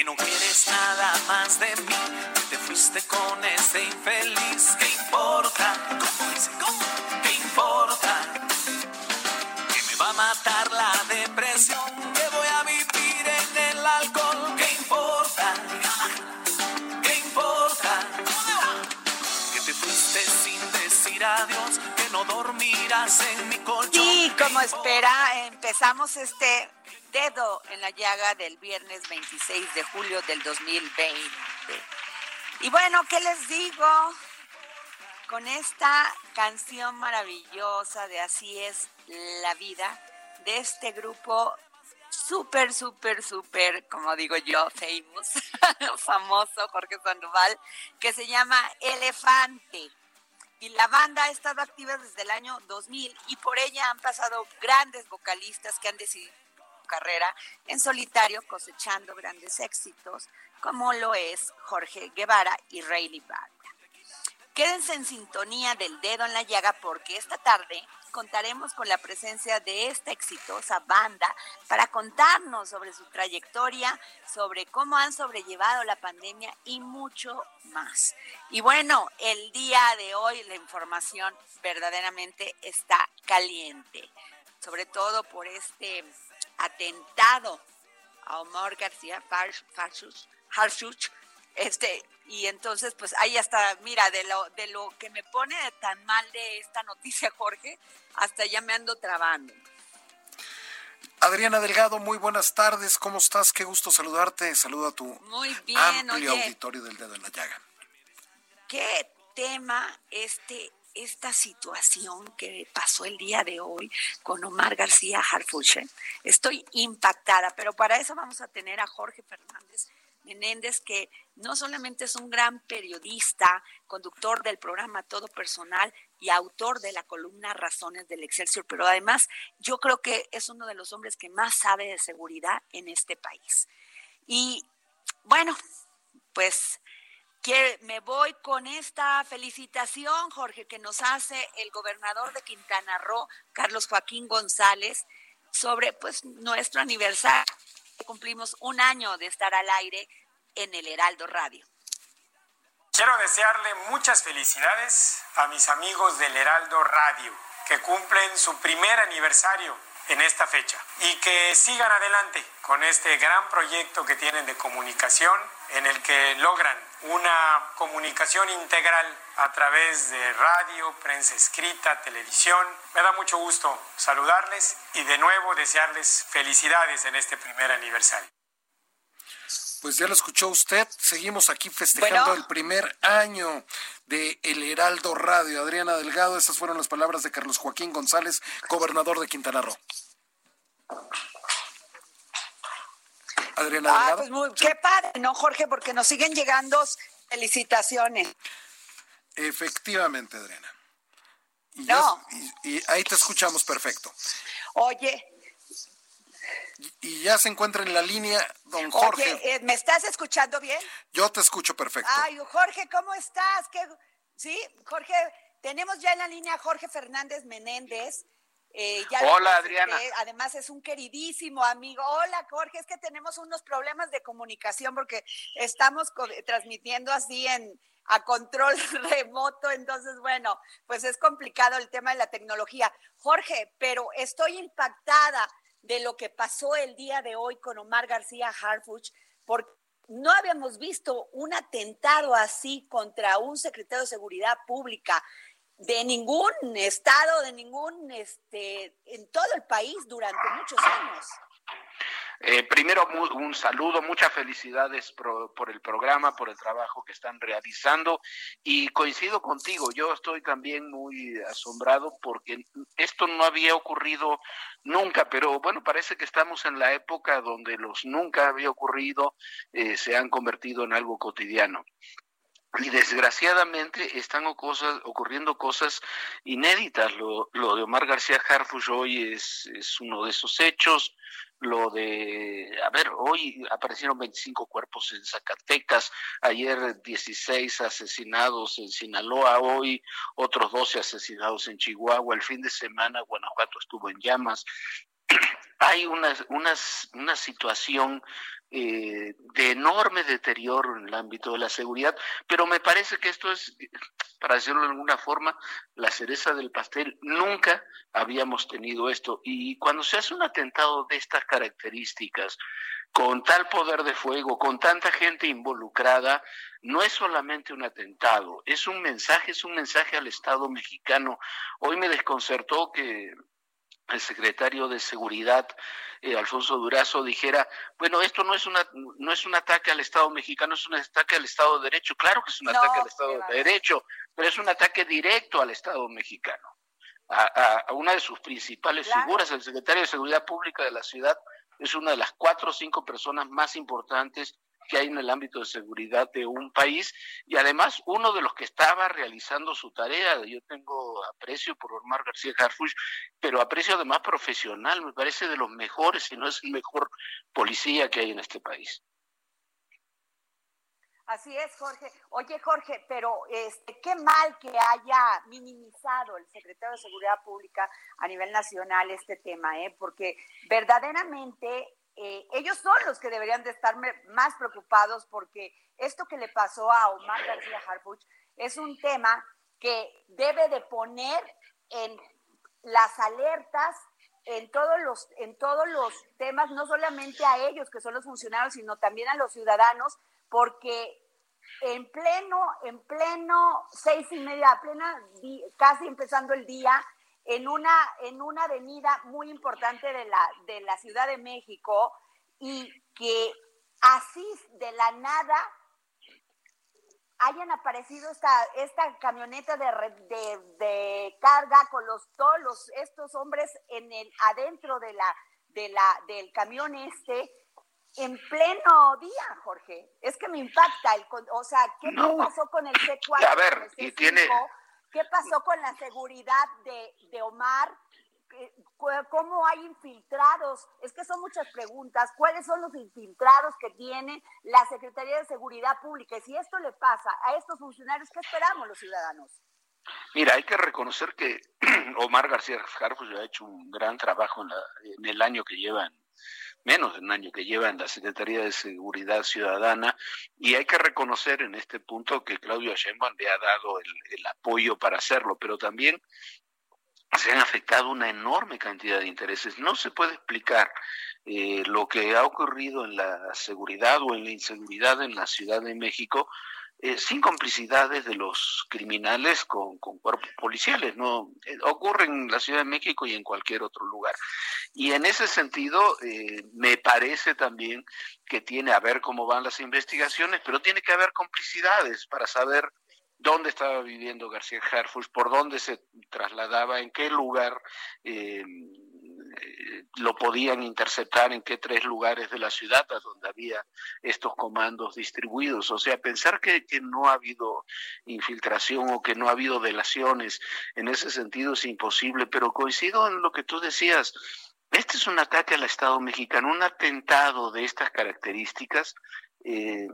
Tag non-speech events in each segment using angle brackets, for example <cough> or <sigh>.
Que no quieres nada más de mí, que te fuiste con ese infeliz. ¿Qué importa? ¿Cómo dice? ¿Cómo? ¿Qué importa? Que me va a matar la depresión, que voy a vivir en el alcohol. ¿Qué importa? ¿Qué importa? Que te fuiste sin decir adiós, que no dormirás en mi colchón. Sí, ¿Qué como espera, empezamos este dedo en la llaga del viernes 26 de julio del 2020. Y bueno, ¿qué les digo? Con esta canción maravillosa de Así es la vida, de este grupo súper, súper, súper, como digo yo, famous, <laughs> famoso Jorge Sandoval, que se llama Elefante. Y la banda ha estado activa desde el año 2000 y por ella han pasado grandes vocalistas que han decidido carrera en solitario cosechando grandes éxitos, como lo es Jorge Guevara y Rayleigh Banda. Quédense en sintonía del dedo en la llaga porque esta tarde contaremos con la presencia de esta exitosa banda para contarnos sobre su trayectoria, sobre cómo han sobrellevado la pandemia y mucho más. Y bueno, el día de hoy la información verdaderamente está caliente, sobre todo por este atentado a Omar García Harsuch, este, y entonces, pues ahí hasta, mira, de lo, de lo que me pone tan mal de esta noticia, <laughs> Jorge, hasta ya me ando trabando. Adriana Delgado, muy buenas tardes. ¿Cómo estás? Qué gusto saludarte. Saludo a tu Muy bien, amplio oye, auditorio del dedo en la llaga. qué tema este esta situación que pasó el día de hoy con Omar García Harfuche. Estoy impactada, pero para eso vamos a tener a Jorge Fernández Menéndez, que no solamente es un gran periodista, conductor del programa Todo Personal y autor de la columna Razones del Excelsior, pero además yo creo que es uno de los hombres que más sabe de seguridad en este país. Y bueno, pues me voy con esta felicitación, Jorge, que nos hace el gobernador de Quintana Roo, Carlos Joaquín González, sobre pues nuestro aniversario. Cumplimos un año de estar al aire en el Heraldo Radio. Quiero desearle muchas felicidades a mis amigos del Heraldo Radio, que cumplen su primer aniversario en esta fecha y que sigan adelante con este gran proyecto que tienen de comunicación en el que logran una comunicación integral a través de radio, prensa escrita, televisión. Me da mucho gusto saludarles y de nuevo desearles felicidades en este primer aniversario. Pues ya lo escuchó usted. Seguimos aquí festejando Bueno. el primer año de El Heraldo Radio. Adriana Delgado, esas fueron las palabras de Carlos Joaquín González, gobernador de Quintana Roo. Adriana Ah, pues muy, qué padre, ¿no, Jorge? Porque nos siguen llegando felicitaciones. Efectivamente, Adriana. no. y, ahí te escuchamos perfecto. Oye. Y, ya se encuentra en la línea don Jorge. Oye, eh, ¿me estás escuchando bien? Yo te escucho perfecto. Ay, Jorge, ¿cómo estás? ¿Qué... Sí, Jorge, tenemos ya en la línea a Jorge Fernández Menéndez. Eh, Hola, Adriana. Además es un queridísimo amigo. Hola, Jorge, es que tenemos unos problemas de comunicación porque estamos transmitiendo así en, a control <laughs> remoto, entonces bueno, pues es complicado el tema de la tecnología. Jorge, pero estoy impactada de lo que pasó el día de hoy con Omar García Harfuch, porque no habíamos visto un atentado así contra un secretario de Seguridad Pública de ningún estado, de ningún, este, en todo el país durante muchos años. Eh, primero, un saludo, muchas felicidades por, el programa, por el trabajo que están realizando y coincido contigo, yo estoy también muy asombrado porque esto no había ocurrido nunca, pero bueno, parece que estamos en la época donde los nunca había ocurrido eh, se han convertido en algo cotidiano. Y desgraciadamente están ocurriendo cosas inéditas. Lo, de Omar García Harfuch hoy es, es uno de esos hechos lo de, a ver, hoy aparecieron 25 cuerpos en Zacatecas, ayer 16 asesinados en Sinaloa, hoy otros 12 asesinados en Chihuahua, el fin de semana Guanajuato estuvo en llamas. <clears throat> Hay una, una, una situación eh, de enorme deterioro en el ámbito de la seguridad, pero me parece que esto es, para decirlo de alguna forma, la cereza del pastel. Nunca habíamos tenido esto. Y cuando se hace un atentado de estas características, con tal poder de fuego, con tanta gente involucrada, no es solamente un atentado, es un mensaje, es un mensaje al Estado mexicano. Hoy me desconcertó que el secretario de Seguridad, eh, Alfonso Durazo, dijera, bueno, esto no es, una, no es un ataque al Estado mexicano, es un ataque al Estado de Derecho. Claro que es un ataque al Estado de Derecho, pero es un ataque directo al Estado mexicano. A, una de sus principales figuras, el secretario de Seguridad Pública de la ciudad, es una de las cuatro o cinco personas más importantes que hay en el ámbito de seguridad de un país y además uno de los que estaba realizando su tarea. Yo tengo aprecio por Omar García Harfuch, pero aprecio además profesional, me parece de los mejores, si no es el mejor policía que hay en este país. Así es, Jorge. Oye, Jorge, pero este, qué mal que haya minimizado el secretario de Seguridad Pública a nivel nacional este tema, ¿eh? porque verdaderamente eh, ellos son los que deberían de estar más preocupados porque esto que le pasó a Omar García Harfuch es un tema que debe de poner en las alertas en todos los en todos los temas no solamente a ellos que son los funcionarios sino también a los ciudadanos porque en pleno en pleno seis y media plena casi empezando el día en una, en una avenida muy importante de la, de la Ciudad de México y que así de la nada hayan aparecido esta, esta camioneta de, de, carga con los todos los, estos hombres en el adentro de la, de la, del camión este en pleno día, Jorge. Es que me impacta el, o sea, ¿qué pasó con el C4? A ver, y tiene ¿Qué pasó con la seguridad de, de Omar? ¿Cómo hay infiltrados? Es que son muchas preguntas. ¿Cuáles son los infiltrados que tiene la Secretaría de Seguridad Pública? Y si esto le pasa a estos funcionarios, ¿qué esperamos los ciudadanos? Mira, hay que reconocer que <clears throat> Omar García Jarfus ha hecho un gran trabajo en, en el año que llevan menos de un año que lleva en la Secretaría de Seguridad Ciudadana y hay que reconocer en este punto que Claudio Sheinbaum le ha dado el, apoyo para hacerlo, pero también se han afectado una enorme cantidad de intereses. No se puede explicar eh, lo que ha ocurrido en la seguridad o en la inseguridad en la Ciudad de México eh, sin complicidades de los criminales con, cuerpos policiales. No eh, ocurre en la Ciudad de México y en cualquier otro lugar. Y en ese sentido, eh, me parece también que tiene a ver cómo van las investigaciones, pero tiene que haber complicidades para saber dónde estaba viviendo García Harfuch, por dónde se trasladaba, en qué lugar eh, lo podían interceptar en qué tres lugares de la ciudad a donde había estos comandos distribuidos. O sea, pensar que, que no ha habido infiltración o que no ha habido delaciones en ese sentido es imposible, pero coincido en lo que tú decías. Este es un ataque al Estado mexicano, un atentado de estas características. Eh,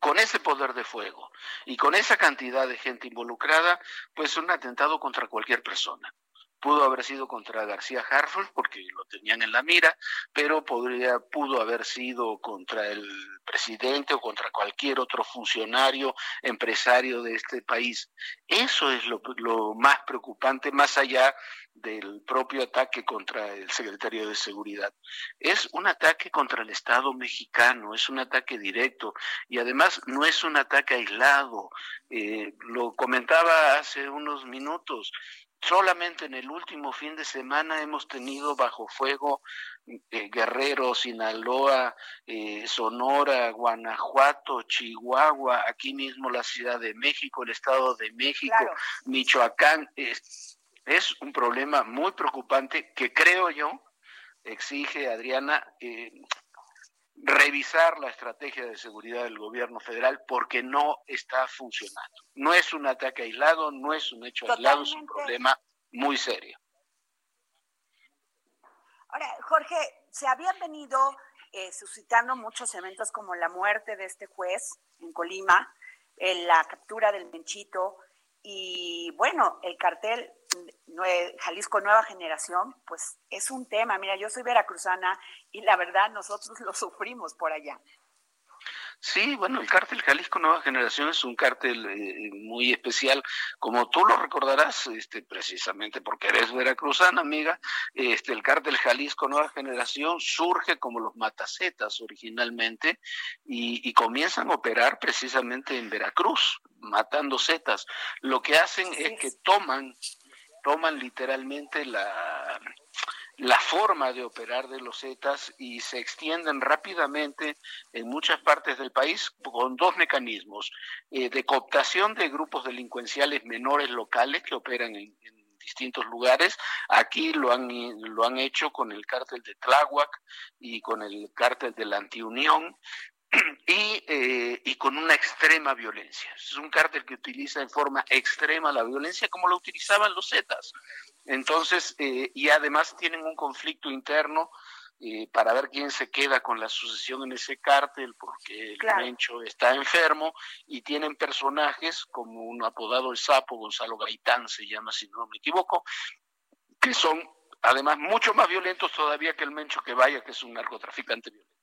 con ese poder de fuego y con esa cantidad de gente involucrada, pues un atentado contra cualquier persona. Pudo haber sido contra García Harfuch porque lo tenían en la mira, pero podría, pudo haber sido contra el presidente o contra cualquier otro funcionario, empresario de este país. Eso es lo, lo más preocupante, más allá del propio ataque contra el secretario de Seguridad. Es un ataque contra el Estado mexicano, es un ataque directo y además no es un ataque aislado. Eh, lo comentaba hace unos minutos. Solamente en el último fin de semana hemos tenido bajo fuego eh, Guerrero, Sinaloa, eh, Sonora, Guanajuato, Chihuahua, aquí mismo la Ciudad de México, el Estado de México, Michoacán. Es un problema muy preocupante que creo yo exige, Adriana, eh, revisar la estrategia de seguridad del gobierno federal porque no está funcionando. No es un ataque aislado, no es un hecho aislado, es un problema muy serio. Ahora, Jorge, se habían venido eh, suscitando muchos eventos como la muerte de este juez en Colima, la captura del Menchito y bueno, el cartel Jalisco Nueva Generación, pues es un tema. Mira, yo soy veracruzana y la verdad nosotros <laughs> lo sufrimos por allá. Sí, bueno, el cártel Jalisco Nueva Generación es un cártel eh, muy especial, como tú lo recordarás, este, precisamente porque eres veracruzana, amiga, este, el cártel Jalisco Nueva Generación surge como los matacetas originalmente y, y comienzan a operar precisamente en Veracruz, matando setas. Lo que hacen es que toman toman literalmente la, la forma de operar de los Zetas y se extienden rápidamente en muchas partes del país con dos mecanismos, eh, de cooptación de grupos delincuenciales menores locales que operan en, distintos lugares. Aquí lo han, lo han hecho con el cártel de Tláhuac y con el cártel de la Antiunión, y, eh, y con una extrema violencia. Es un cártel que utiliza en forma extrema la violencia como lo utilizaban los Zetas. Entonces, eh, y además tienen un conflicto interno eh, para ver quién se queda con la sucesión en ese cártel, porque el claro. está enfermo, y tienen personajes como un apodado el sapo, Gonzalo Gaitán se llama, si no me equivoco, que son además mucho más violentos todavía que el Mencho que vaya, que es un narcotraficante violento.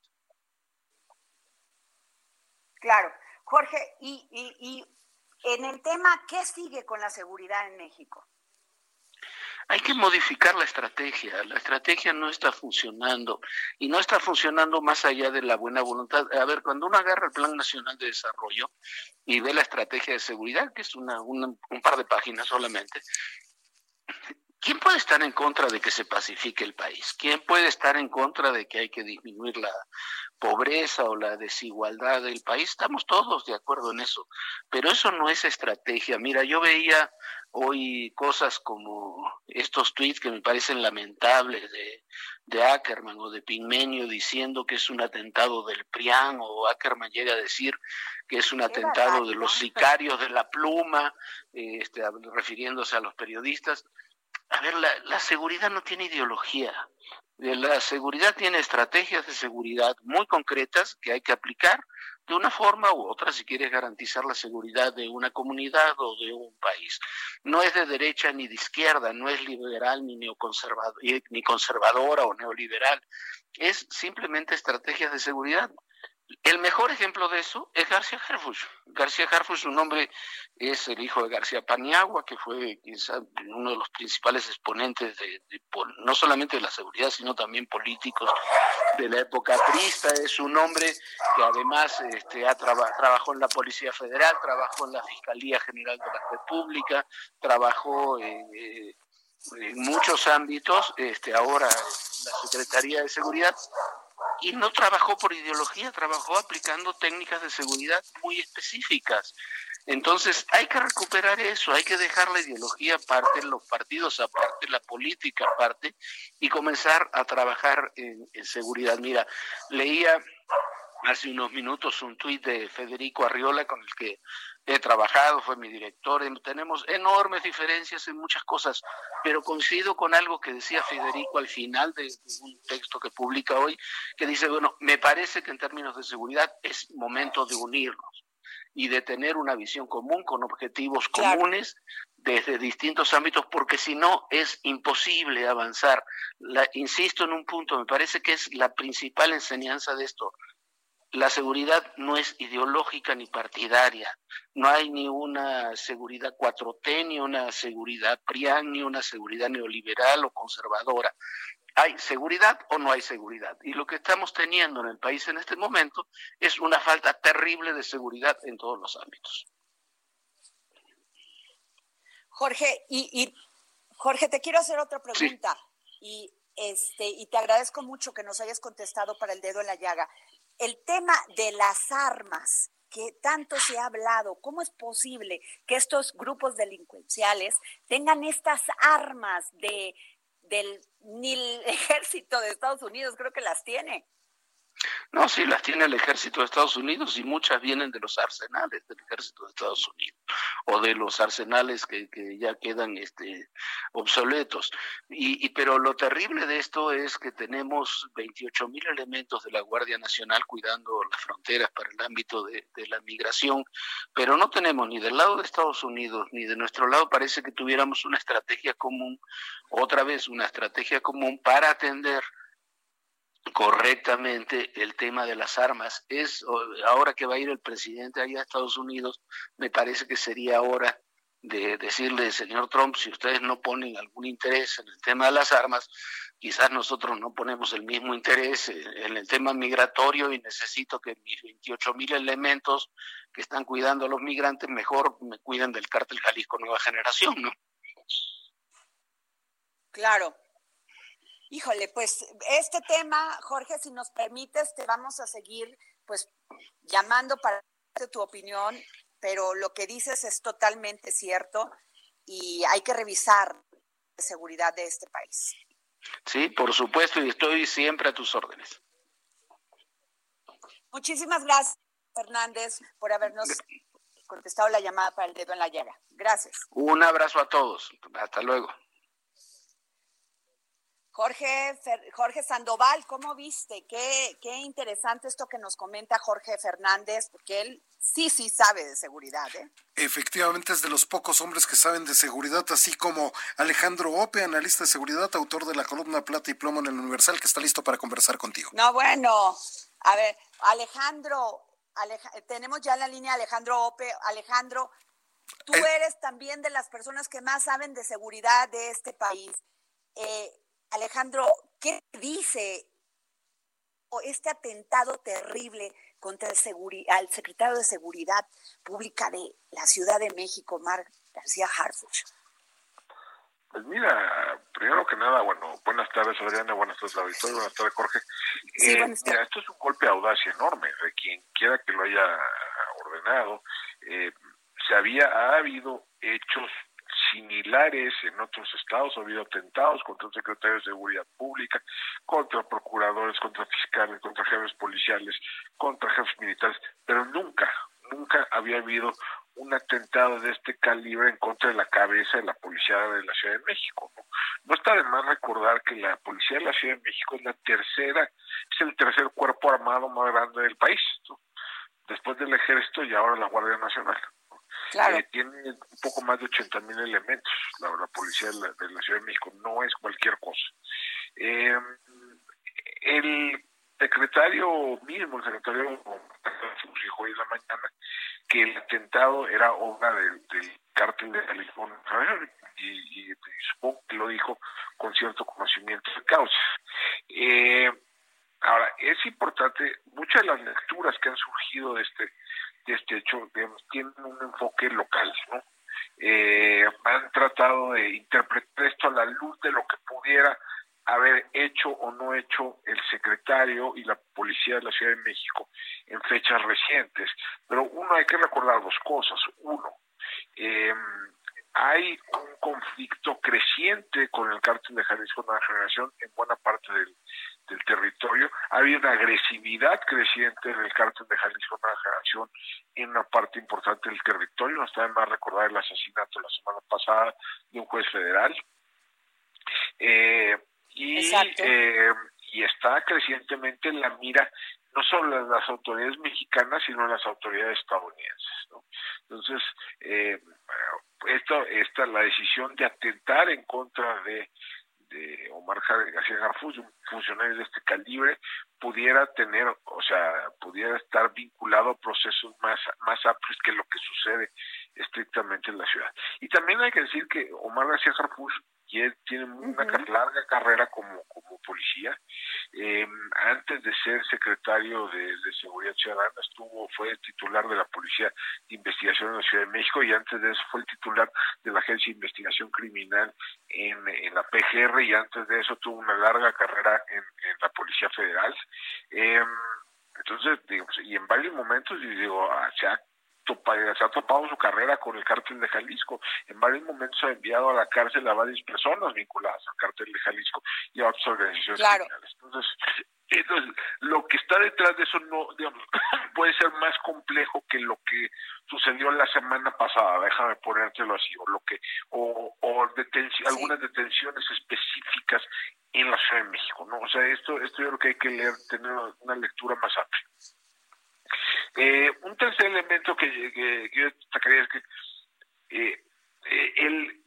Claro. Jorge, y, y, en el tema, ¿qué sigue con la seguridad en México? Hay que modificar la estrategia. La estrategia no está funcionando y no está funcionando más allá de la buena voluntad. A ver, cuando uno agarra el Plan Nacional de Desarrollo y ve la estrategia de seguridad, que es una, un par de páginas solamente, ¿quién puede estar en contra de que se pacifique el país? ¿Quién puede estar en contra de que hay que disminuir la, pobreza o la desigualdad del país, estamos todos de acuerdo en eso, pero eso no es estrategia. Mira, yo veía hoy cosas como estos tweets que me parecen lamentables de, de Ackerman o de Pigmenio diciendo que es un atentado del PRIAN o Ackerman llega a decir que es un atentado de los sicarios de la pluma, este, refiriéndose a los periodistas. A ver, la, la seguridad no tiene ideología. La seguridad tiene estrategias de seguridad muy concretas que hay que aplicar de una forma u otra si quieres garantizar la seguridad de una comunidad o de un país. No es de derecha ni de izquierda, no es liberal ni neoconservador, ni conservadora o neoliberal. Es simplemente estrategias de seguridad. El mejor ejemplo de eso es García Harfuch. García Harfuch, su nombre es el hijo de García Paniagua, que fue quizá uno de los principales exponentes de, no solamente de la seguridad, sino también políticos de la época trista. Es un hombre que además este, ha trabajó en la Policía Federal, trabajó en la Fiscalía General de la República, trabajó en, eh, en muchos ámbitos, este, ahora en la Secretaría de Seguridad y no trabajó por ideología, trabajó aplicando técnicas de seguridad muy específicas. Entonces hay que recuperar eso, hay que dejar la ideología aparte, los partidos aparte, la política aparte y comenzar a trabajar en, seguridad. Mira, leía hace unos minutos un tuit de Federico Arriola con el que he trabajado, fue mi director, tenemos enormes diferencias en muchas cosas, pero coincido con algo que decía Federico al final de, un texto que publica hoy, que dice, bueno, me parece que en términos de seguridad es momento de unirnos y de tener una visión común con objetivos comunes desde distintos ámbitos, porque si no es imposible avanzar. La, insisto en un punto, me parece que es la principal enseñanza de esto la seguridad no es ideológica ni partidaria. No hay ni una seguridad 4T, ni una seguridad PRIAN, ni una seguridad neoliberal o conservadora. ¿Hay seguridad o no hay seguridad? Y lo que estamos teniendo en el país en este momento es una falta terrible de seguridad en todos los ámbitos. Jorge, y, Jorge, te quiero hacer otra pregunta. Y este, y te agradezco mucho que nos hayas contestado para el dedo en la llaga el tema de las armas que tanto se ha hablado, ¿cómo es posible que estos grupos delincuenciales tengan estas armas de del <laughs> ejército de Estados Unidos creo que las tiene? No, sí, las tiene el ejército de Estados Unidos y muchas vienen de los arsenales del ejército de Estados Unidos o de los arsenales que, que ya quedan este, obsoletos. Y, pero lo terrible de esto es que tenemos 28 mil elementos de la Guardia Nacional cuidando las fronteras para el ámbito de, de la migración, pero no tenemos ni del lado de Estados Unidos ni de nuestro lado parece que tuviéramos una estrategia común, otra vez una estrategia común para atender correctamente el tema de las armas. Es ahora que va a ir el presidente allá a Estados Unidos, me parece que sería hora de decirle, señor Trump, si ustedes no ponen algún interés en el tema de las armas, quizás nosotros no ponemos el mismo interés en el tema migratorio y necesito que mis 28 mil elementos que están cuidando a los migrantes mejor me cuiden del cártel Jalisco Nueva Generación, ¿no? Claro, Híjole, pues este tema, Jorge, si nos permites, te vamos a seguir pues llamando para tu opinión, pero lo que dices es totalmente cierto y hay que revisar la seguridad de este país. Sí, por supuesto, y estoy siempre a tus órdenes. Muchísimas gracias, Fernández, por habernos contestado la llamada para el dedo en la llaga. Gracias. Un abrazo a todos. Hasta luego. Jorge, Jorge Sandoval, ¿cómo viste? Qué, qué interesante esto que nos comenta Jorge Fernández, porque él sí, sí sabe de seguridad. ¿eh? Efectivamente es de los pocos hombres que saben de seguridad, así como Alejandro Ope, analista de seguridad, autor de la columna Plata y Plomo en el Universal, que está listo para conversar contigo. No, bueno, a ver, Alejandro, tenemos ya la línea Alejandro Ope. Alejandro, tú eh. eres también de las personas que más saben de seguridad de este país. Eh, Alejandro, ¿qué dice este atentado terrible contra el, secretario de Seguridad Pública de la Ciudad de México, Marc García Harfuch? Pues mira, primero que nada, bueno, buenas tardes Adriana, buenas tardes Auditorio, buenas tardes Jorge. Sí, eh, mira, esto es un golpe de audacia enorme de quien quiera que lo haya ordenado. Eh, se había, ha habido hechos similares en otros estados. Ha habido atentados contra el secretario de Seguridad Pública, contra procuradores, contra fiscales, contra jefes policiales, contra jefes militares, pero nunca, nunca había habido un atentado de este calibre en contra de la cabeza de la policía de la Ciudad de México. No, no está de más recordar que la policía de la Ciudad de México es la tercera, es el tercer cuerpo armado más grande del país, después del ejército y ahora la Guardia Nacional. Tiene un poco más de 80 mil elementos. La, policía de la, Ciudad de México no es cualquier cosa. Eh, el secretario mismo, el secretario dijo hoy en la mañana que el atentado era obra del, cártel de California y, y, supongo que lo dijo con cierto conocimiento de causa. Eh, ahora, es importante, muchas de las lecturas que han surgido de este de este hecho digamos, tienen un enfoque local, ¿no? Eh, han tratado de interpretar esto a la luz de lo que pudiera haber hecho o no hecho el secretario y la policía de la Ciudad de México en fechas recientes. Pero uno hay que recordar dos cosas. Uno, eh, hay un conflicto creciente con el cártel de Jalisco Nueva Generación en buena parte del, territorio. Ha habido una agresividad creciente en el cártel de Jalisco Nueva Generación en una parte importante del territorio. No está de más recordar el asesinato la semana pasada de un juez federal. Eh, y, eh, y está crecientemente en la mira no solo de las autoridades mexicanas, sino de las autoridades estadounidenses. Entonces, eh, esto, esta, la decisión de atentar en contra de, de Omar García Garfus, un funcionario de este calibre, pudiera tener, o sea, pudiera estar vinculado a procesos más, más amplios que lo que sucede estrictamente en la ciudad. Y también hay que decir que Omar García y él tiene una larga carrera como, como policía. Eh, antes de ser secretario de, Seguridad Ciudadana, estuvo, fue titular de la Policía de Investigación en la Ciudad de México y antes de eso fue el titular de la Agencia de Investigación Criminal en, la PGR y antes de eso tuvo una larga carrera en, la Policía Federal. Eh, entonces, digamos, y en varios momentos, digo, ah, se ha se ha topado su carrera con el cártel de Jalisco. En varios momentos ha enviado a la cárcel a varias personas vinculadas al cártel de Jalisco y a otras organizaciones criminales. Entonces, entonces, lo que está detrás de eso no <clears throat> puede ser más complejo que lo que sucedió la semana pasada, déjame ponértelo así, o lo que o, o algunas detenciones específicas en la Ciudad de México, ¿no? O sea, esto esto yo creo que hay que leer, tener una lectura más amplia. Eh, un tercer elemento que, yo destacaría es que eh, eh, el,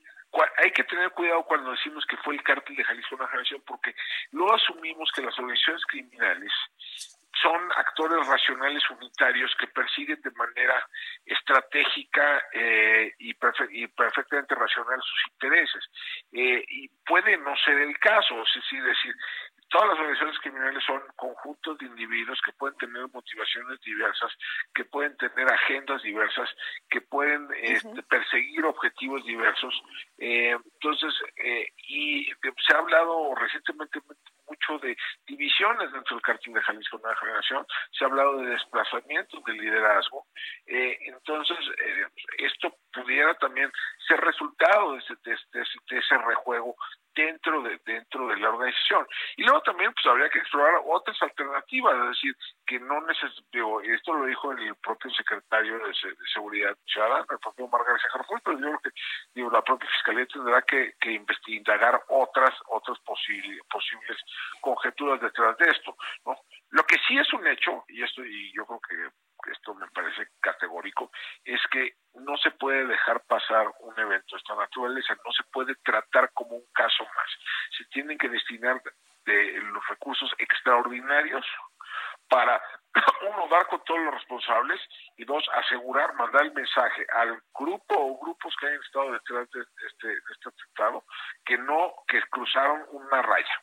hay que tener cuidado cuando decimos que fue el cártel de Jalisco una generación, porque no asumimos que las organizaciones criminales son actores racionales unitarios que persiguen de manera estratégica y, y, perfectamente racional sus intereses. y puede no ser el caso, es decir, todas las organizaciones criminales son conjuntos de individuos que pueden tener motivaciones diversas, que pueden tener agendas diversas, que pueden este, perseguir objetivos diversos. Eh, entonces, eh, y se ha hablado recientemente mucho de divisiones dentro del cartel de Jalisco Nueva Generación, se ha hablado de desplazamientos de liderazgo. Eh, entonces, esto pudiera también ser resultado de ese, de ese rejuego dentro de dentro de la organización. Y luego también pues habría que explorar otras alternativas es decir que no necesito esto lo dijo el propio secretario de, seguridad ciudadana el propio Margarita García pero yo creo que digo, la propia fiscalía tendrá que, que investigar otras otras posibles posibles conjeturas detrás de esto no lo que sí es un hecho y esto y yo creo que esto me parece categórico, es que no se puede dejar pasar un evento de esta naturaleza, no se puede tratar como un caso más. Se tienen que destinar de los recursos extraordinarios para, <coughs> uno, dar con todos los responsables y dos, asegurar, mandar el mensaje al grupo o grupos que hayan estado detrás de este, de este atentado que no, que cruzaron una raya,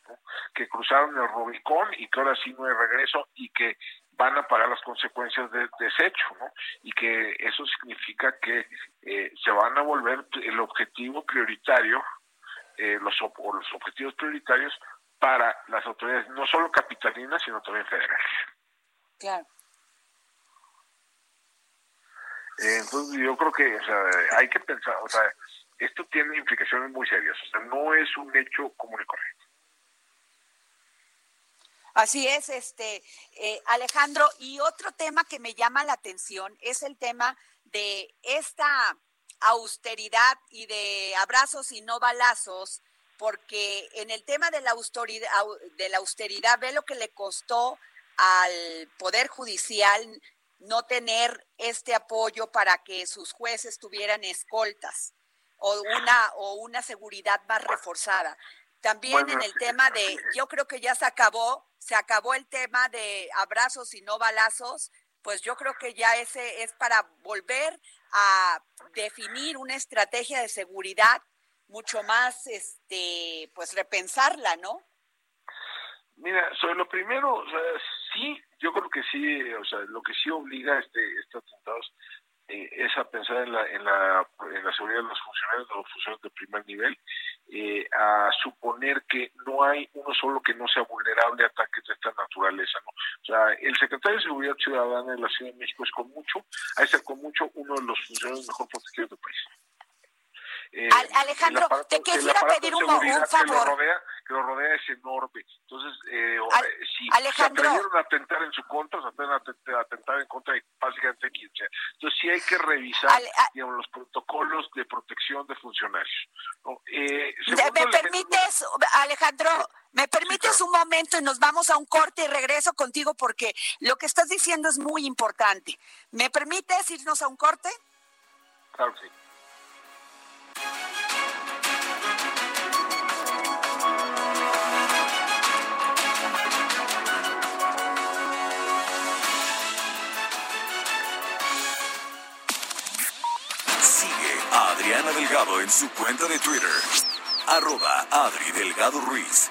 que cruzaron el Rubicón y que ahora sí no hay regreso y que van a pagar las consecuencias de desecho, ¿no? Y que eso significa que eh, se van a volver el objetivo prioritario, eh, los, o los objetivos prioritarios para las autoridades, no solo capitalinas, sino también federales. Claro. Eh, entonces yo creo que o sea, hay que pensar, o sea, esto tiene implicaciones muy serias, o sea, no es un hecho común y correcto. Así es, este eh, Alejandro. Y otro tema que me llama la atención es el tema de esta austeridad y de abrazos y no balazos, porque en el tema de la austeridad, de la austeridad ve lo que le costó al Poder Judicial no tener este apoyo para que sus jueces tuvieran escoltas o una o una seguridad más reforzada. También en el tema de, yo creo que ya se acabó, se acabó el tema de abrazos y no balazos, pues yo creo que ya ese es para volver a definir una estrategia de seguridad mucho más, este, pues repensarla, ¿no? Mira, sobre lo primero, o sea, sí, yo creo que sí, o sea, lo que sí obliga este, estos atentados eh, es a pensar en la, en, la, en la seguridad de los funcionarios, de los funcionarios de primer nivel, eh, a suponer que no hay uno solo que no sea vulnerable a ataques de esta naturaleza. ¿no? O sea, el secretario de Seguridad Ciudadana de la Ciudad de México es con mucho, a ser con mucho uno de los funcionarios mejor protegidos del país. Eh, Alejandro, te quisiera pedir un, favor. Que lo, rodea, que lo rodea es enorme. Entonces, eh, eh si Alejandro. se atrevieron a atentar en su contra, se atreven a atentar en contra de básicamente quien sea. Entonces, sí hay que revisar digamos, los protocolos de protección de funcionarios. Eh, ¿Me permites, Alejandro? ¿Me permites un momento y nos vamos a un corte y regreso contigo porque lo que estás diciendo es muy importante? ¿Me permites irnos a un corte? Claro que sí. Sigue a Adriana Delgado en su cuenta de Twitter, arroba Adri Delgado Ruiz.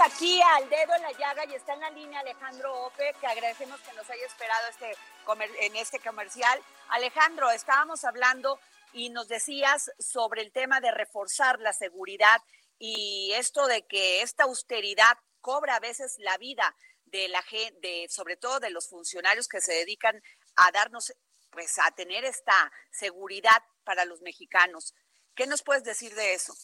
Aquí al dedo en la llaga y está en la línea Alejandro Ope, que agradecemos que nos haya esperado este en este comercial. Alejandro, estábamos hablando y nos decías sobre el tema de reforzar la seguridad y esto de que esta austeridad cobra a veces la vida de la gente, sobre todo de los funcionarios que se dedican a darnos, pues a tener esta seguridad para los mexicanos. ¿Qué nos puedes decir de eso?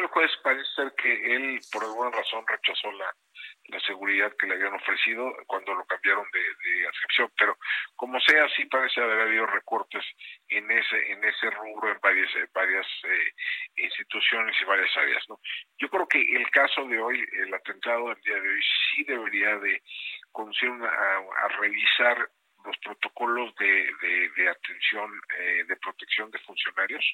El juez parece ser que él, por alguna razón, rechazó la, la seguridad que le habían ofrecido cuando lo cambiaron de, de adscripción. Pero como sea, sí parece haber habido recortes en ese en ese rubro en varias varias eh, instituciones y varias áreas. ¿no? Yo creo que el caso de hoy, el atentado del día de hoy, sí debería de conducir a, revisar los protocolos de, de, atención, eh, de protección de funcionarios.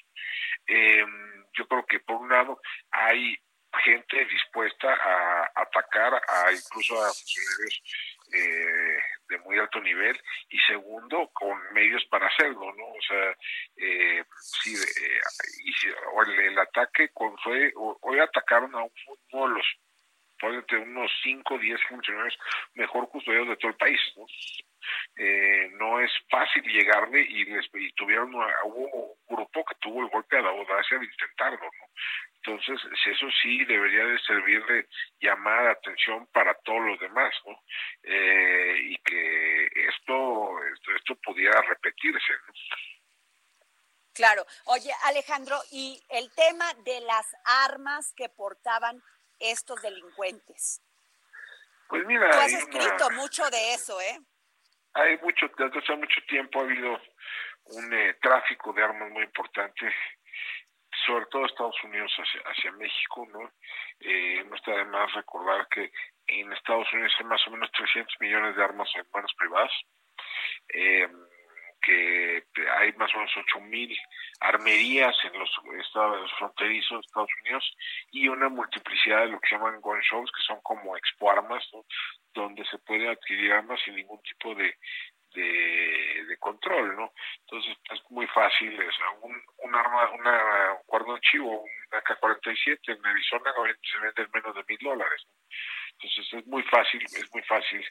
Eh, yo creo que por un lado hay gente dispuesta a atacar a incluso a funcionarios eh, de muy alto nivel y segundo con medios para hacerlo no o sea eh, sí eh, y o el, ataque con fue hoy atacaron a uno de los unos 5 o 10 funcionarios mejor custodiados de todo el país no eh, no es fácil llegarle y, les, y tuvieron hubo un grupo que tuvo el golpe a la audacia de intentarlo, ¿no? Entonces, eso sí debería de servir de llamada de atención para todos los demás, ¿no? Eh, y que esto, esto, pudiera repetirse, ¿no? Claro. Oye, Alejandro, y el tema de las armas que portaban estos delincuentes. Pues mira, tú has escrito mucho de eso, ¿eh? Hay mucho, desde hace mucho tiempo ha habido un eh, tráfico de armas muy importante, sobre todo Estados Unidos hacia, hacia México, ¿no? Eh, no está de más recordar que en Estados Unidos hay más o menos 300 millones de armas en manos privadas, eh, que hay más o menos 8 mil armerías en los estados fronterizos de Estados Unidos y una multiplicidad de lo que llaman gun shows, que son como expo armas. Donde se puede adquirir armas sin ningún tipo de, de, control, ¿no? Entonces es muy fácil, o sea, un, un arma, una, un cuerno chivo, una K-47 en Arizona se vende en menos de mil dólares, Entonces es muy fácil, es muy fácil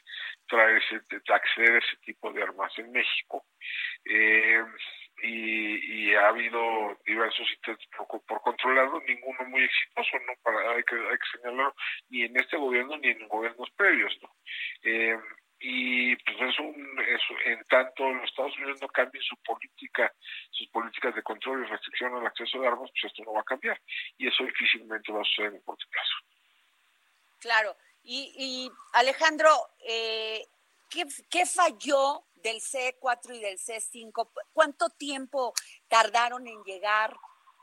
traer ese, acceder a ese tipo de armas en México. Eh, y, y, ha habido diversos intentos por, por, controlarlo, ninguno muy exitoso, no para hay que, hay que señalarlo, ni en este gobierno ni en gobiernos previos, ¿no? Eh, y pues es un en tanto los Estados Unidos no cambien su política sus políticas de control y restricción al acceso de armas pues esto no va a cambiar y eso difícilmente va a suceder en el corto plazo. Claro. Y, y Alejandro eh, ¿qué, ¿qué falló del C4 y del C5, ¿cuánto tiempo tardaron en llegar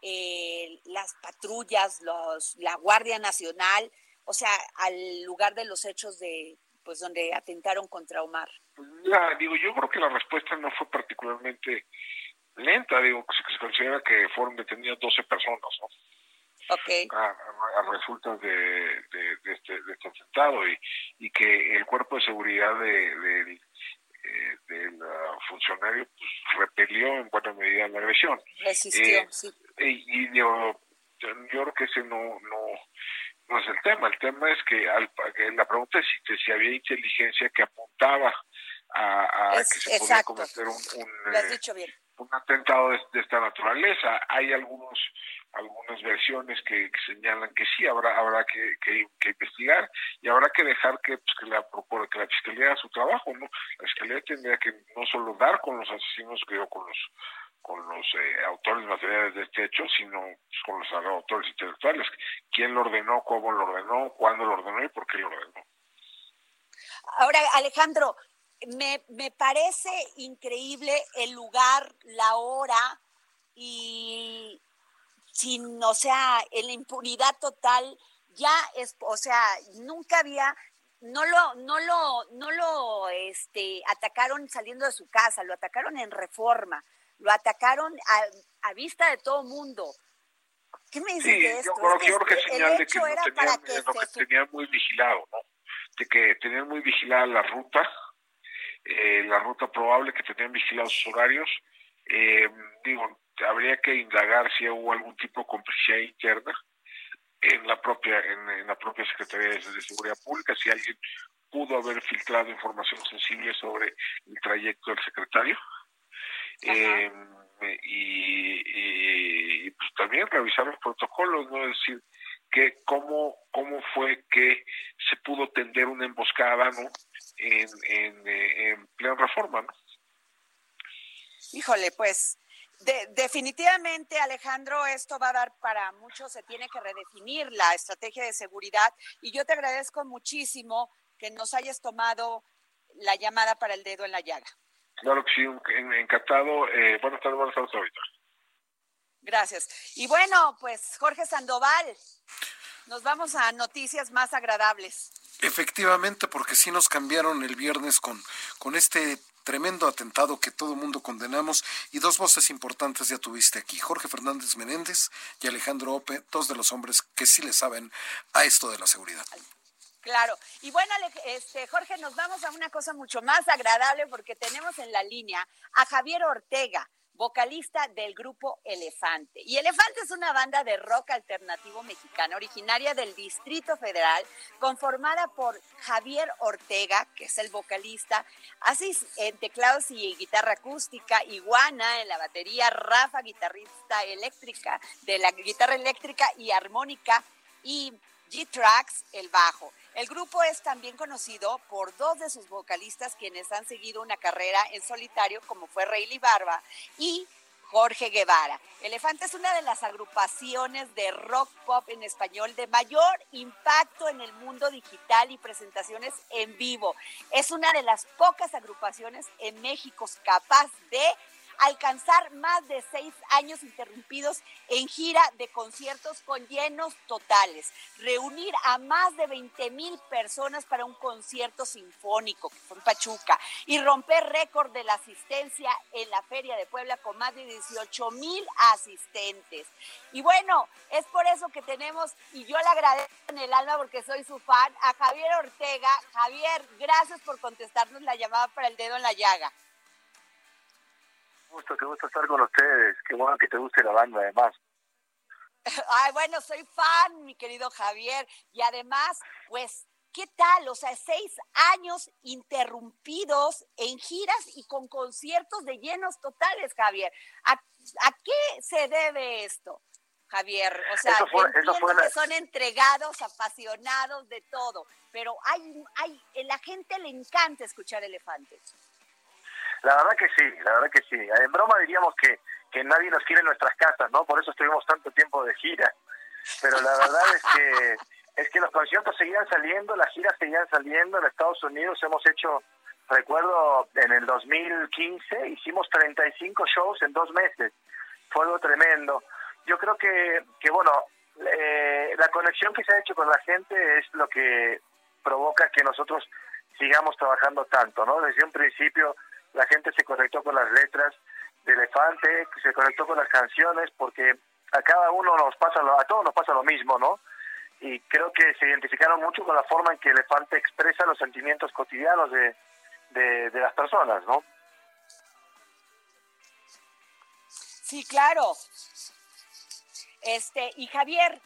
eh, las patrullas, los, la Guardia Nacional, o sea, al lugar de los hechos de, pues, donde atentaron contra Omar? Ya, digo, yo creo que la respuesta no fue particularmente lenta, digo, que se considera que fueron detenidas 12 personas, ¿no? a, resultas de, este, de, este, atentado y, y que el cuerpo de seguridad de, eh, del funcionario pues, repelió en buena medida la agresión. Resistió, eh, sí. Y, yo, creo que ese no, no, no es el tema. El tema es que, al, la pregunta es si, si había inteligencia que apuntaba a, que se podía cometer un, un, eh, un atentado de, esta naturaleza. Hay algunos algunas versiones que, señalan que sí habrá habrá que, que, investigar y habrá que dejar que, pues, que la que la fiscalía haga su trabajo no la fiscalía tendría que no solo dar con los asesinos que con los con los eh, autores materiales de este hecho sino pues, con los autores intelectuales. Quién lo ordenó cómo lo ordenó cuándo lo ordenó y por qué lo ordenó ahora Alejandro me, me parece increíble el lugar la hora y sin, o sea, en la impunidad total, ya es, o sea, nunca había, no lo, no lo, no lo, este, atacaron saliendo de su casa, lo atacaron en reforma, lo atacaron a, vista de todo mundo. ¿Qué me dices de esto? Yo creo, que, es señal de que, lo tenían, que, tenían muy vigilado, ¿no? De que tenían muy vigilada la ruta, eh, la ruta probable, que tenían vigilados sus horarios. Eh, digo, habría que indagar si hubo algún tipo de complicidad interna en la propia en, la propia Secretaría de Seguridad Pública, si alguien pudo haber filtrado información sensible sobre el trayecto del secretario. Eh, y, pues también revisar los protocolos, ¿no? Es decir, que cómo, cómo fue que se pudo tender una emboscada, ¿no? En, en, eh, en plena reforma, ¿no? Híjole, pues definitivamente, Alejandro, esto va a dar para mucho, se tiene que redefinir la estrategia de seguridad y yo te agradezco muchísimo que nos hayas tomado la llamada para el dedo en la llaga. Claro que sí, encantado. Eh, buenas tardes, buenas tardes ahorita. Gracias. Y bueno, pues Jorge Sandoval, nos vamos a noticias más agradables. Efectivamente, porque sí nos cambiaron el viernes con, con este tremendo atentado que todo mundo condenamos y dos voces importantes ya tuviste aquí, Jorge Fernández Menéndez y Alejandro Ope, dos de los hombres que sí le saben a esto de la seguridad. Claro. Y bueno, este, Jorge, nos vamos a una cosa mucho más agradable porque tenemos en la línea a Javier Ortega vocalista del grupo Elefante. Y Elefante es una banda de rock alternativo mexicana originaria del Distrito Federal, conformada por Javier Ortega, que es el vocalista, así en teclados y guitarra acústica, Iguana en la batería, Rafa, guitarrista eléctrica, de la guitarra eléctrica y armónica, y G-Trax, el bajo. El grupo es también conocido por dos de sus vocalistas quienes han seguido una carrera en solitario, como fue Rayleigh Barba y Jorge Guevara. Elefante es una de las agrupaciones de rock pop en español de mayor impacto en el mundo digital y presentaciones en vivo. Es una de las pocas agrupaciones en México capaz de alcanzar más de seis años interrumpidos en gira de conciertos con llenos totales, reunir a más de 20 mil personas para un concierto sinfónico que fue en Pachuca y romper récord de la asistencia en la Feria de Puebla con más de 18 mil asistentes. Y bueno, es por eso que tenemos, y yo le agradezco en el alma porque soy su fan, a Javier Ortega. Javier, gracias por contestarnos la llamada para el dedo en la llaga gusto, qué gusto estar con ustedes. Qué bueno que te guste la banda, además. <laughs> Ay, bueno, soy fan, mi querido Javier. Y además, pues, ¿qué tal? O sea, seis años interrumpidos en giras y con conciertos de llenos totales, Javier. ¿A, qué se debe esto? Javier, o sea, que son entregados, apasionados de todo, pero hay, hay, la gente le encanta escuchar elefantes. La verdad que sí, la verdad que sí. En broma diríamos que, que nadie nos quiere en nuestras casas, ¿no? Por eso estuvimos tanto tiempo de gira. Pero la verdad es que es que los conciertos seguían saliendo, las giras seguían saliendo. En Estados Unidos hemos hecho, recuerdo, en el 2015 hicimos 35 shows en dos meses. Fue algo tremendo. Yo creo que, que bueno, eh, la conexión que se ha hecho con la gente es lo que provoca que nosotros sigamos trabajando tanto, ¿no? Desde un principio la gente se conectó con las letras de Elefante, se conectó con las canciones, porque a cada uno nos pasa, lo, a todos nos pasa lo mismo, ¿no? Y creo que se identificaron mucho con la forma en que Elefante expresa los sentimientos cotidianos de, de, las personas, ¿no? Sí, claro. Este, y Javier,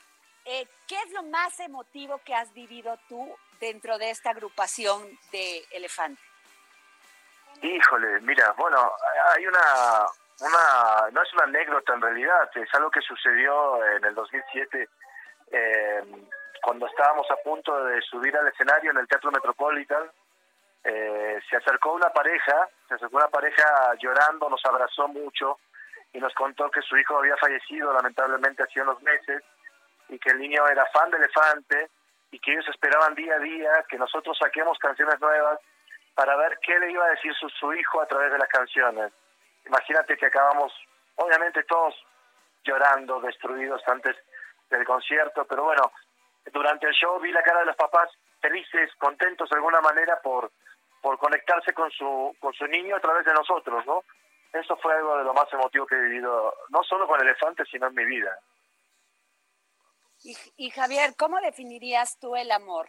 eh, ¿qué es lo más emotivo que has vivido tú dentro de esta agrupación de Elefante? Híjole, mira, bueno, hay una, una, no es una anécdota en realidad, es algo que sucedió en el 2007, eh, cuando estábamos a punto de subir al escenario en el Teatro Metropolitan, eh, se acercó una pareja, se acercó una pareja llorando, nos abrazó mucho y nos contó que su hijo había fallecido lamentablemente hace unos meses y que el niño era fan de Elefante y que ellos esperaban día a día que nosotros saquemos canciones nuevas para ver qué le iba a decir su, su hijo a través de las canciones. Imagínate que acabamos, obviamente todos llorando, destruidos antes del concierto, pero bueno, durante el show vi la cara de los papás felices, contentos de alguna manera por, por conectarse con su, con su niño a través de nosotros, ¿no? Eso fue algo de lo más emotivo que he vivido, no solo con Elefante, sino en mi vida. Y, y Javier, ¿cómo definirías tú el amor?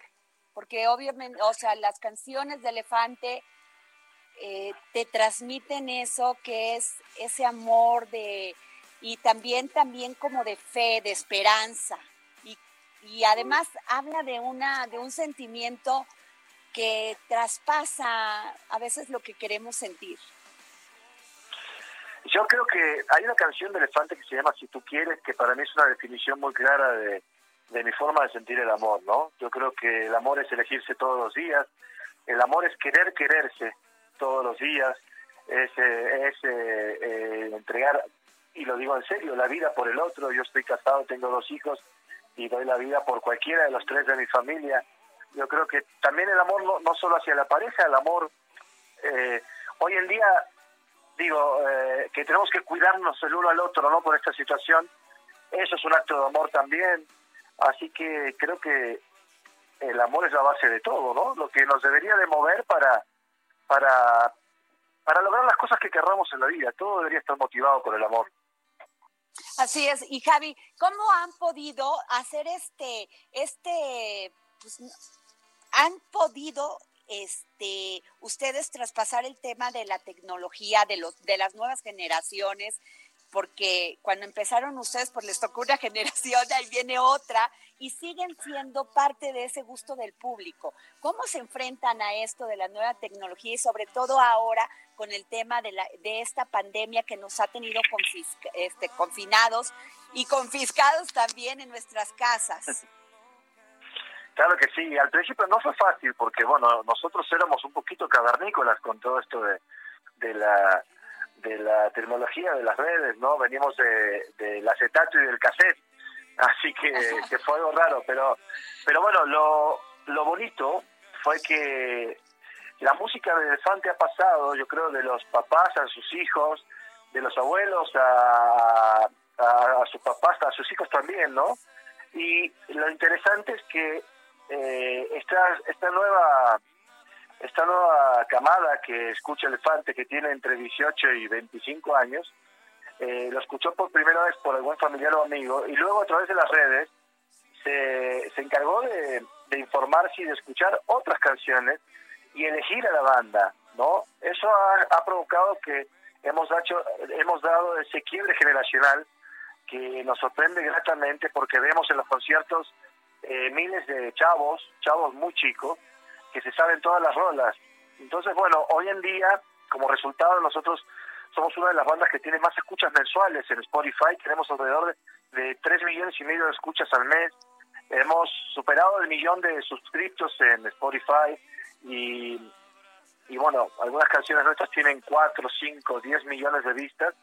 Porque obviamente, o sea, las canciones de Elefante eh, te transmiten eso que es ese amor de y también también como de fe, de esperanza y, y además habla de una de un sentimiento que traspasa a veces lo que queremos sentir. Yo creo que hay una canción de Elefante que se llama Si tú quieres, que para mí es una definición muy clara de, de mi forma de sentir el amor, ¿no? Yo creo que el amor es elegirse todos los días, el amor es querer quererse, todos los días, es, eh, es eh, eh, entregar, y lo digo en serio, la vida por el otro. Yo estoy casado, tengo dos hijos y doy la vida por cualquiera de los tres de mi familia. Yo creo que también el amor no, no solo hacia la pareja, el amor, hoy en día digo que tenemos que cuidarnos el uno al otro, ¿no? Por esta situación. Eso es un acto de amor también. Así que creo que el amor es la base de todo, ¿no? Lo que nos debería de mover para para, para lograr las cosas que querramos en la vida. Todo debería estar motivado por el amor. Así es. Y Javi, ¿cómo han podido hacer este, este, pues, han podido este, ustedes traspasar el tema de la tecnología, de, los, de las nuevas generaciones, porque cuando empezaron ustedes, pues les tocó una <laughs> generación, ahí viene otra, y siguen siendo parte de ese gusto del público. ¿Cómo se enfrentan a esto de la nueva tecnología y sobre todo ahora con el tema de, la, de esta pandemia que nos ha tenido este, confinados y confiscados también en nuestras casas? Claro que sí, al principio no fue fácil porque, bueno, nosotros éramos un poquito cavernícolas con todo esto de, de la de la tecnología de las redes, ¿no? Venimos de, del acetato y del cassette, <laughs> así que, fue algo raro, pero, pero bueno, lo, lo bonito fue que la música de Elefante ha pasado, yo creo, de los papás a sus hijos, de los abuelos a, a, sus papás, a sus hijos también, ¿no? Y lo interesante es que eh, esta, esta nueva esta nueva camada que escucha Elefante, que tiene entre 18 y 25 años, eh, lo escuchó por primera vez por algún familiar o amigo y luego a través de las redes se, se encargó de, de informarse y de escuchar otras canciones y elegir a la banda, ¿no? Eso ha, ha provocado que hemos, hecho, hemos dado ese quiebre generacional que nos sorprende gratamente porque vemos en los conciertos eh, miles de chavos, chavos muy chicos, que se saben todas las rolas. Entonces, bueno, hoy en día, como resultado, nosotros somos una de las bandas que tiene más escuchas mensuales en Spotify. Tenemos alrededor de, de 3 millones y medio de escuchas al mes. Hemos superado el millón de suscriptos en Spotify y, y bueno, algunas canciones nuestras tienen 4, 5, 10 millones de vistas.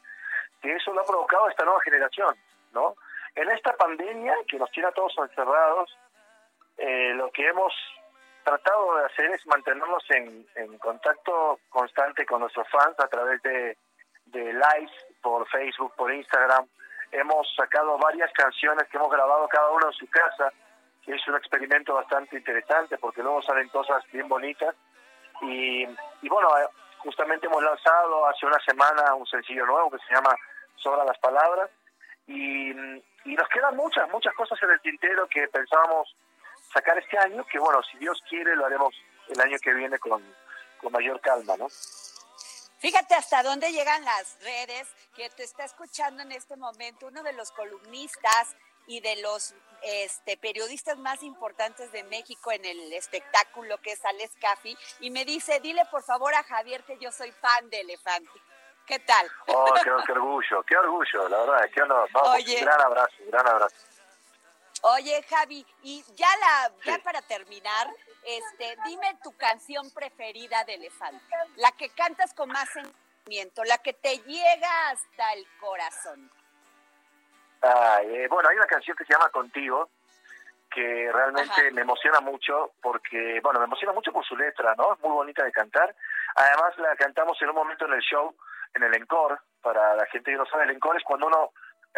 Y eso lo ha provocado esta nueva generación, ¿no? En esta pandemia que nos tiene a todos encerrados, eh, lo que hemos tratado de hacer es mantenernos en, contacto constante con nuestros fans a través de, de por Facebook, por Instagram. Hemos sacado varias canciones que hemos grabado cada uno en su casa, es un experimento bastante interesante porque luego salen cosas bien bonitas. Y, y bueno, eh, justamente hemos lanzado hace una semana un sencillo nuevo que se llama Sobra las Palabras y, y nos quedan muchas, muchas cosas en el tintero que pensábamos sacar este año, que bueno, si Dios quiere lo haremos el año que viene con, con mayor calma, ¿no? Fíjate hasta dónde llegan las redes, que te está escuchando en este momento uno de los columnistas y de los este, periodistas más importantes de México en el espectáculo, que es Alex Caffi, y me dice, dile por favor a Javier que yo soy fan de Elefante. ¿Qué tal? Oh, qué, orgullo, qué orgullo, la verdad, qué honor. <laughs> Oye, gran abrazo, gran abrazo. Oye, Javi, y ya la, ya para terminar, este, dime tu canción preferida de Elefante, la que cantas con más sentimiento, la que te llega hasta el corazón. Eh, bueno, hay una canción que se llama Contigo, que realmente me emociona mucho porque, bueno, me emociona mucho por su letra, ¿no? Es muy bonita de cantar. Además, la cantamos en un momento en el show, en el encore, para la gente que no sabe, el encore es cuando uno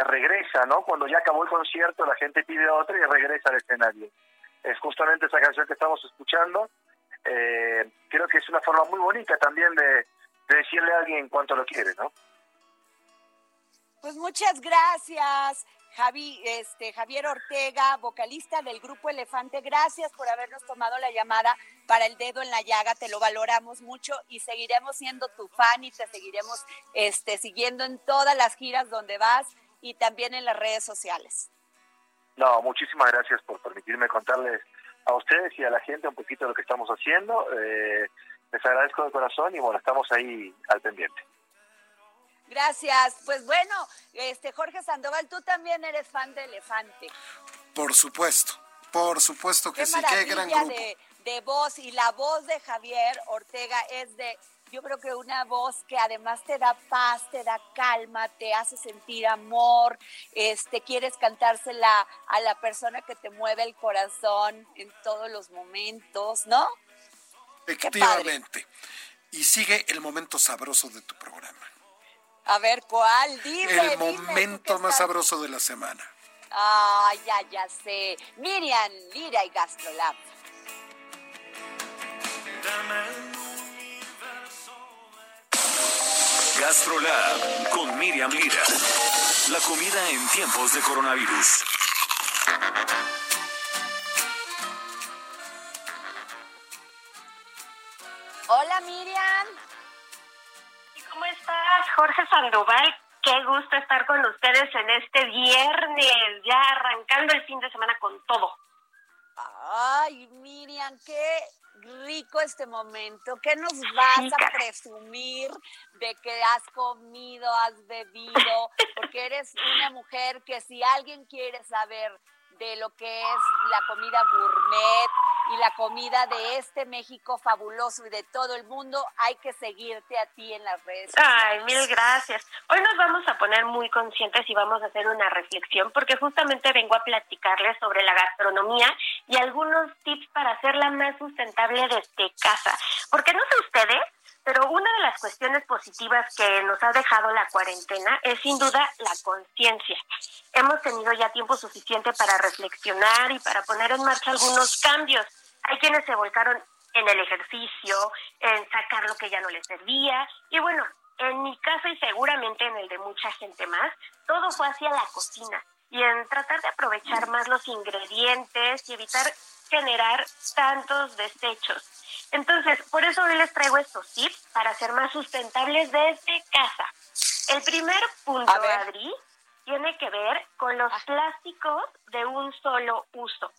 regresa, ¿no? Cuando ya acabó el concierto, la gente pide otra y regresa al escenario. Es justamente esa canción que estamos escuchando. Eh, creo que es una forma muy bonita también de, de decirle a alguien cuánto lo quiere, ¿no? Pues muchas gracias, Javi, este, Javier Ortega, vocalista del grupo Elefante. Gracias por habernos tomado la llamada para el dedo en la llaga. Te lo valoramos mucho y seguiremos siendo tu fan y te seguiremos este, siguiendo en todas las giras donde vas y también en las redes sociales. No, muchísimas gracias por permitirme contarles a ustedes y a la gente un poquito de lo que estamos haciendo. Eh, les agradezco de corazón y bueno, estamos ahí al pendiente. Gracias. Pues bueno, este Jorge Sandoval, tú también eres fan de Elefante. Por supuesto, por supuesto que sí, qué gran grupo. De, de voz y la voz de Javier Ortega es de yo creo que una voz que además te da paz, te da calma, te hace sentir amor, este, quieres cantársela a la persona que te mueve el corazón en todos los momentos, ¿no? Efectivamente. Y sigue el momento sabroso de tu programa. A ver, ¿cuál? Dime. El momento más sabroso de la semana. Ah, ya, ya sé. Miriam Lira y Gastrolab. Gastrolab con Miriam Lira. La comida en tiempos de coronavirus. Hola Miriam. ¿Cómo estás, Jorge Sandoval? Qué gusto estar con ustedes en este viernes, ya arrancando el fin de semana con todo. Ay, Miriam, qué rico este momento. ¿Qué nos vas a presumir de que has comido, has bebido? Porque eres una mujer que si alguien quiere saber de lo que es la comida gourmet y la comida de este México fabuloso y de todo el mundo, hay que seguirte a ti en las redes sociales. Ay, mil gracias. Hoy nos vamos a poner muy conscientes y vamos a hacer una reflexión porque justamente vengo a platicarles sobre la gastronomía y algunos tips para hacerla más sustentable desde casa. Porque no sé ustedes, pero una de las cuestiones positivas que nos ha dejado la cuarentena es sin duda la conciencia. Hemos tenido ya tiempo suficiente para reflexionar y para poner en marcha algunos cambios. Hay quienes se volcaron en el ejercicio, en sacar lo que ya no les servía. Y bueno, en mi caso y seguramente en el de mucha gente más, todo fue hacia la cocina y en tratar de aprovechar más los ingredientes y evitar generar tantos desechos. Entonces, por eso hoy les traigo estos tips para ser más sustentables desde casa. El primer punto, Adri, tiene que ver con los ah. plásticos de un solo uso,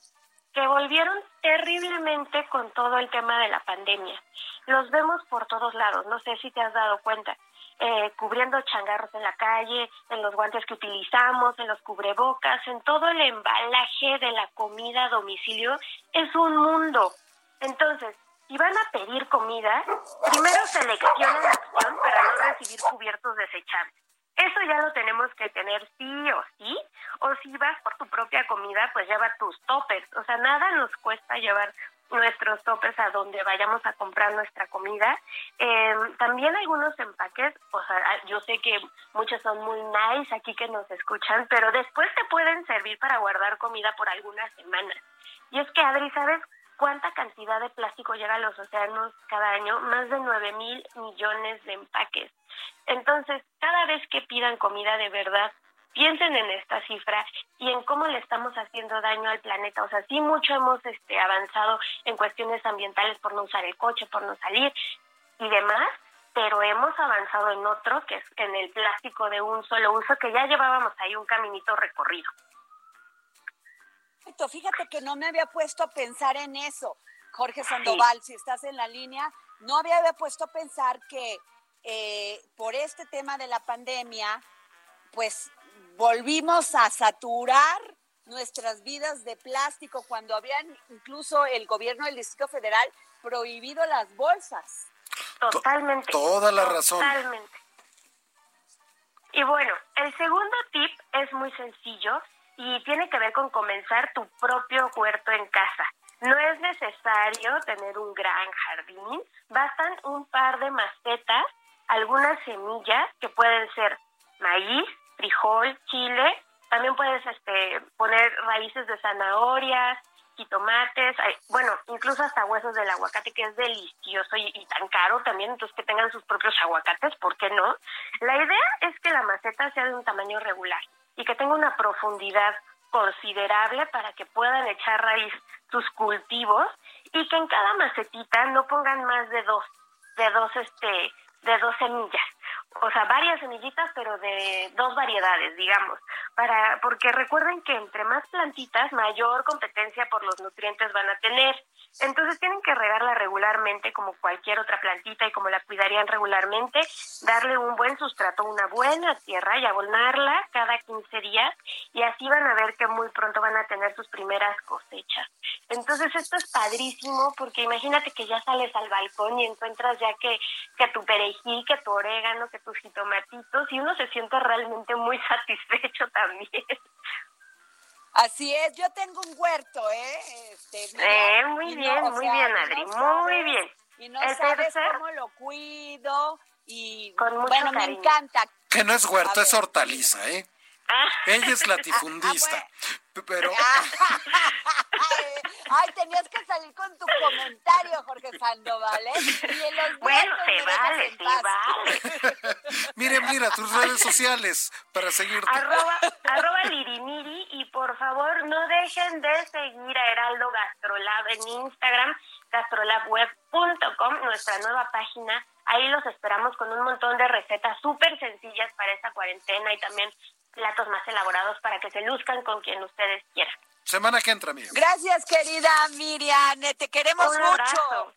que volvieron terriblemente con todo el tema de la pandemia. Los vemos por todos lados, no sé si te has dado cuenta. Eh, cubriendo changarros en la calle, en los guantes que utilizamos, en los cubrebocas, en todo el embalaje de la comida a domicilio, es un mundo. Entonces, si van a pedir comida, primero seleccionen la opción para no recibir cubiertos desechables. Eso ya lo tenemos que tener sí o sí. O si vas por tu propia comida, pues lleva tus toppers. O sea, nada nos cuesta llevar nuestros toppers a donde vayamos a comprar nuestra comida. Eh, también algunos empaques, o sea, yo sé que muchos son muy nice aquí que nos escuchan, pero después te pueden servir para guardar comida por algunas semanas. Y es que, Adri, ¿sabes cuánta cantidad de plástico llega a los océanos cada año, más de 9 mil millones de empaques. Entonces, cada vez que pidan comida de verdad, piensen en esta cifra y en cómo le estamos haciendo daño al planeta. O sea, sí mucho hemos este, avanzado en cuestiones ambientales por no usar el coche, por no salir y demás, pero hemos avanzado en otro, que es en el plástico de un solo uso, que ya llevábamos ahí un caminito recorrido. Fíjate que no me había puesto a pensar en eso, Jorge Sandoval, si estás en la línea, no había puesto a pensar que eh, por este tema de la pandemia, pues volvimos a saturar nuestras vidas de plástico cuando habían incluso el gobierno del Distrito Federal prohibido las bolsas. Totalmente. Toda la razón. Totalmente. Y bueno, el segundo tip es muy sencillo y tiene que ver con comenzar tu propio huerto en casa. No es necesario tener un gran jardín, bastan un par de macetas, algunas semillas que pueden ser maíz, frijol, chile, también puedes este, poner raíces de zanahorias, tomates, bueno, incluso hasta huesos del aguacate, que es delicioso y, tan caro también, entonces que tengan sus propios aguacates, ¿por qué no? La idea es que la maceta sea de un tamaño regular y que tenga una profundidad considerable para que puedan echar raíz sus cultivos y que en cada macetita no pongan más de dos, de dos, este, de dos semillas o sea, varias semillitas, pero de dos variedades, digamos, para porque recuerden que entre más plantitas, mayor competencia por los nutrientes van a tener. Entonces tienen que regarla regularmente como cualquier otra plantita y como la cuidarían regularmente, darle un buen sustrato, una buena tierra y abonarla cada 15 días y así van a ver que muy pronto van a tener sus primeras cosechas. Entonces esto es padrísimo porque imagínate que ya sales al balcón y encuentras ya que, que tu perejil, que tu orégano, que tus jitomatitos y uno se siente realmente muy <laughs> satisfecho también. Así es, yo tengo un huerto, ¿eh? Este, eh muy bien, muy bien, Adri, muy bien. Y no sabes cómo lo cuido y bueno, me encanta. Que no es huerto, es hortaliza, ¿eh? Ah. Ella es latifundista. Ah, pero. Ay, tenías que salir con tu comentario, Jorge Sandoval, ¿eh? bueno, se vale, se vale. <laughs> mire, mira, tus redes sociales para seguirte. Arroba, arroba lirimiri y por favor no dejen de seguir a Heraldo Gastrolab en Instagram, gastrolabweb.com, nuestra nueva página. Ahí los esperamos con un montón de recetas súper sencillas para esta cuarentena y también platos más elaborados para que se luzcan con quien ustedes quieran. Semana que entra, amigo. Gracias, querida Miriam. Te queremos mucho.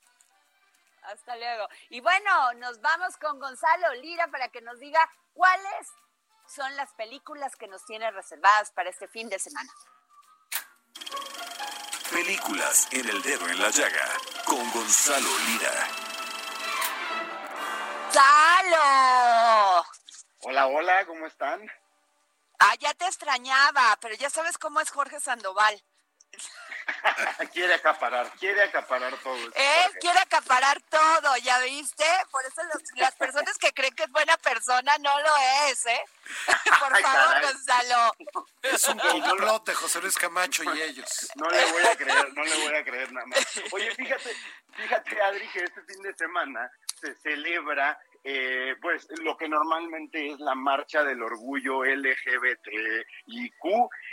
Hasta luego. Y bueno, nos vamos con Gonzalo Lira para que nos diga cuáles son las películas que nos tiene reservadas para este fin de semana. Películas en el dedo en la llaga con Gonzalo Lira. ¡Salo! Hola, hola, ¿cómo están? Ah, ya te extrañaba, pero ya sabes cómo es Jorge Sandoval. <laughs> quiere acaparar, quiere acaparar todo. Él quiere acaparar todo, ¿ya viste? Por eso las personas que creen que es buena persona no lo es, ¿eh? <laughs> Por favor, Gonzalo. Es un complot de José Luis Camacho y ellos. No le voy a creer, no le voy a creer nada más. Oye, fíjate, fíjate, Adri, que este fin de semana se celebra eh, pues lo que normalmente es la marcha del orgullo LGBTIQ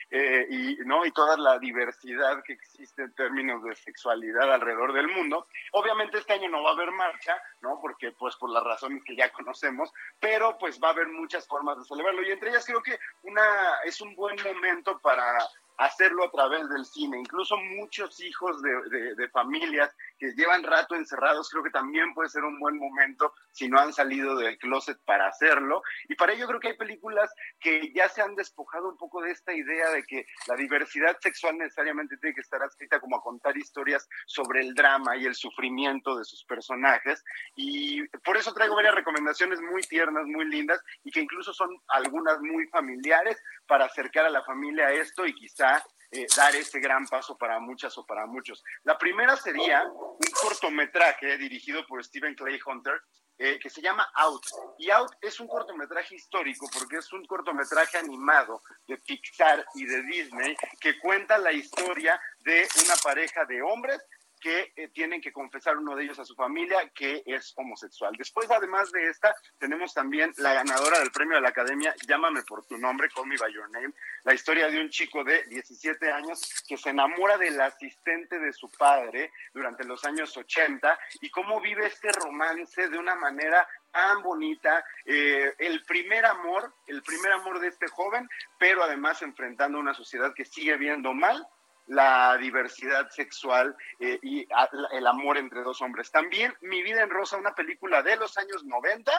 eh, y no y toda la diversidad que existe en términos de sexualidad alrededor del mundo. Obviamente este año no va a haber marcha, no porque pues por las razones que ya conocemos, pero pues va a haber muchas formas de celebrarlo. Y entre ellas creo que una es un buen momento para hacerlo a través del cine. Incluso muchos hijos de, familias que llevan rato encerrados, creo que también puede ser un buen momento si no han salido del closet para hacerlo. Y para ello creo que hay películas que ya se han despojado un poco de esta idea de que la diversidad sexual necesariamente tiene que estar adscrita como a contar historias sobre el drama y el sufrimiento de sus personajes. Y por eso traigo varias recomendaciones muy tiernas, muy lindas y que incluso son algunas muy familiares para acercar a la familia a esto y quizá eh, dar este gran paso para muchas o para muchos. La primera sería un cortometraje dirigido por Stephen Clay Hunter eh, que se llama Out. Y Out es un cortometraje histórico porque es un cortometraje animado de Pixar y de Disney que cuenta la historia de una pareja de hombres que eh, tienen que confesar uno de ellos a su familia que es homosexual. Después, además de esta, tenemos también la ganadora del premio de la Academia, Llámame por tu nombre, Call Me By Your Name, la historia de un chico de 17 años que se enamora del asistente de su padre durante los años 80 y cómo vive este romance de una manera tan bonita, eh, el primer amor, el primer amor de este joven, pero además enfrentando una sociedad que sigue viendo mal la diversidad sexual eh, y el amor entre dos hombres. También Mi vida en rosa, una película de los años 90,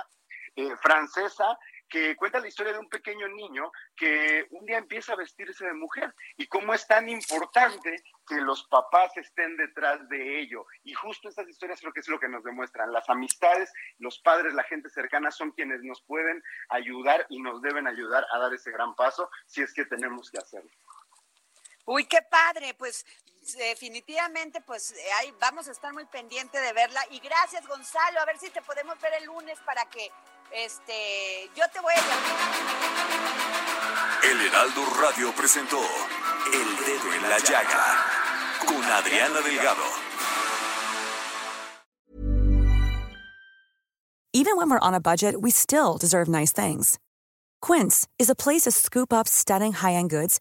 eh, francesa, que cuenta la historia de un pequeño niño que un día empieza a vestirse de mujer y cómo es tan importante que los papás estén detrás de ello. Y justo estas historias creo que es lo que nos demuestran. Las amistades, los padres, la gente cercana son quienes nos pueden ayudar y nos deben ayudar a dar ese gran paso si es que tenemos que hacerlo. Uy, qué padre, pues definitivamente, pues ahí vamos a estar muy pendiente de verla. Y gracias, Gonzalo, a ver si te podemos ver el lunes para que este yo te voy a El Heraldo Radio presentó El Dedo en la Llaga con Adriana Delgado. Even when we're on a budget, we still deserve nice things. Quince is a place to scoop up stunning high-end goods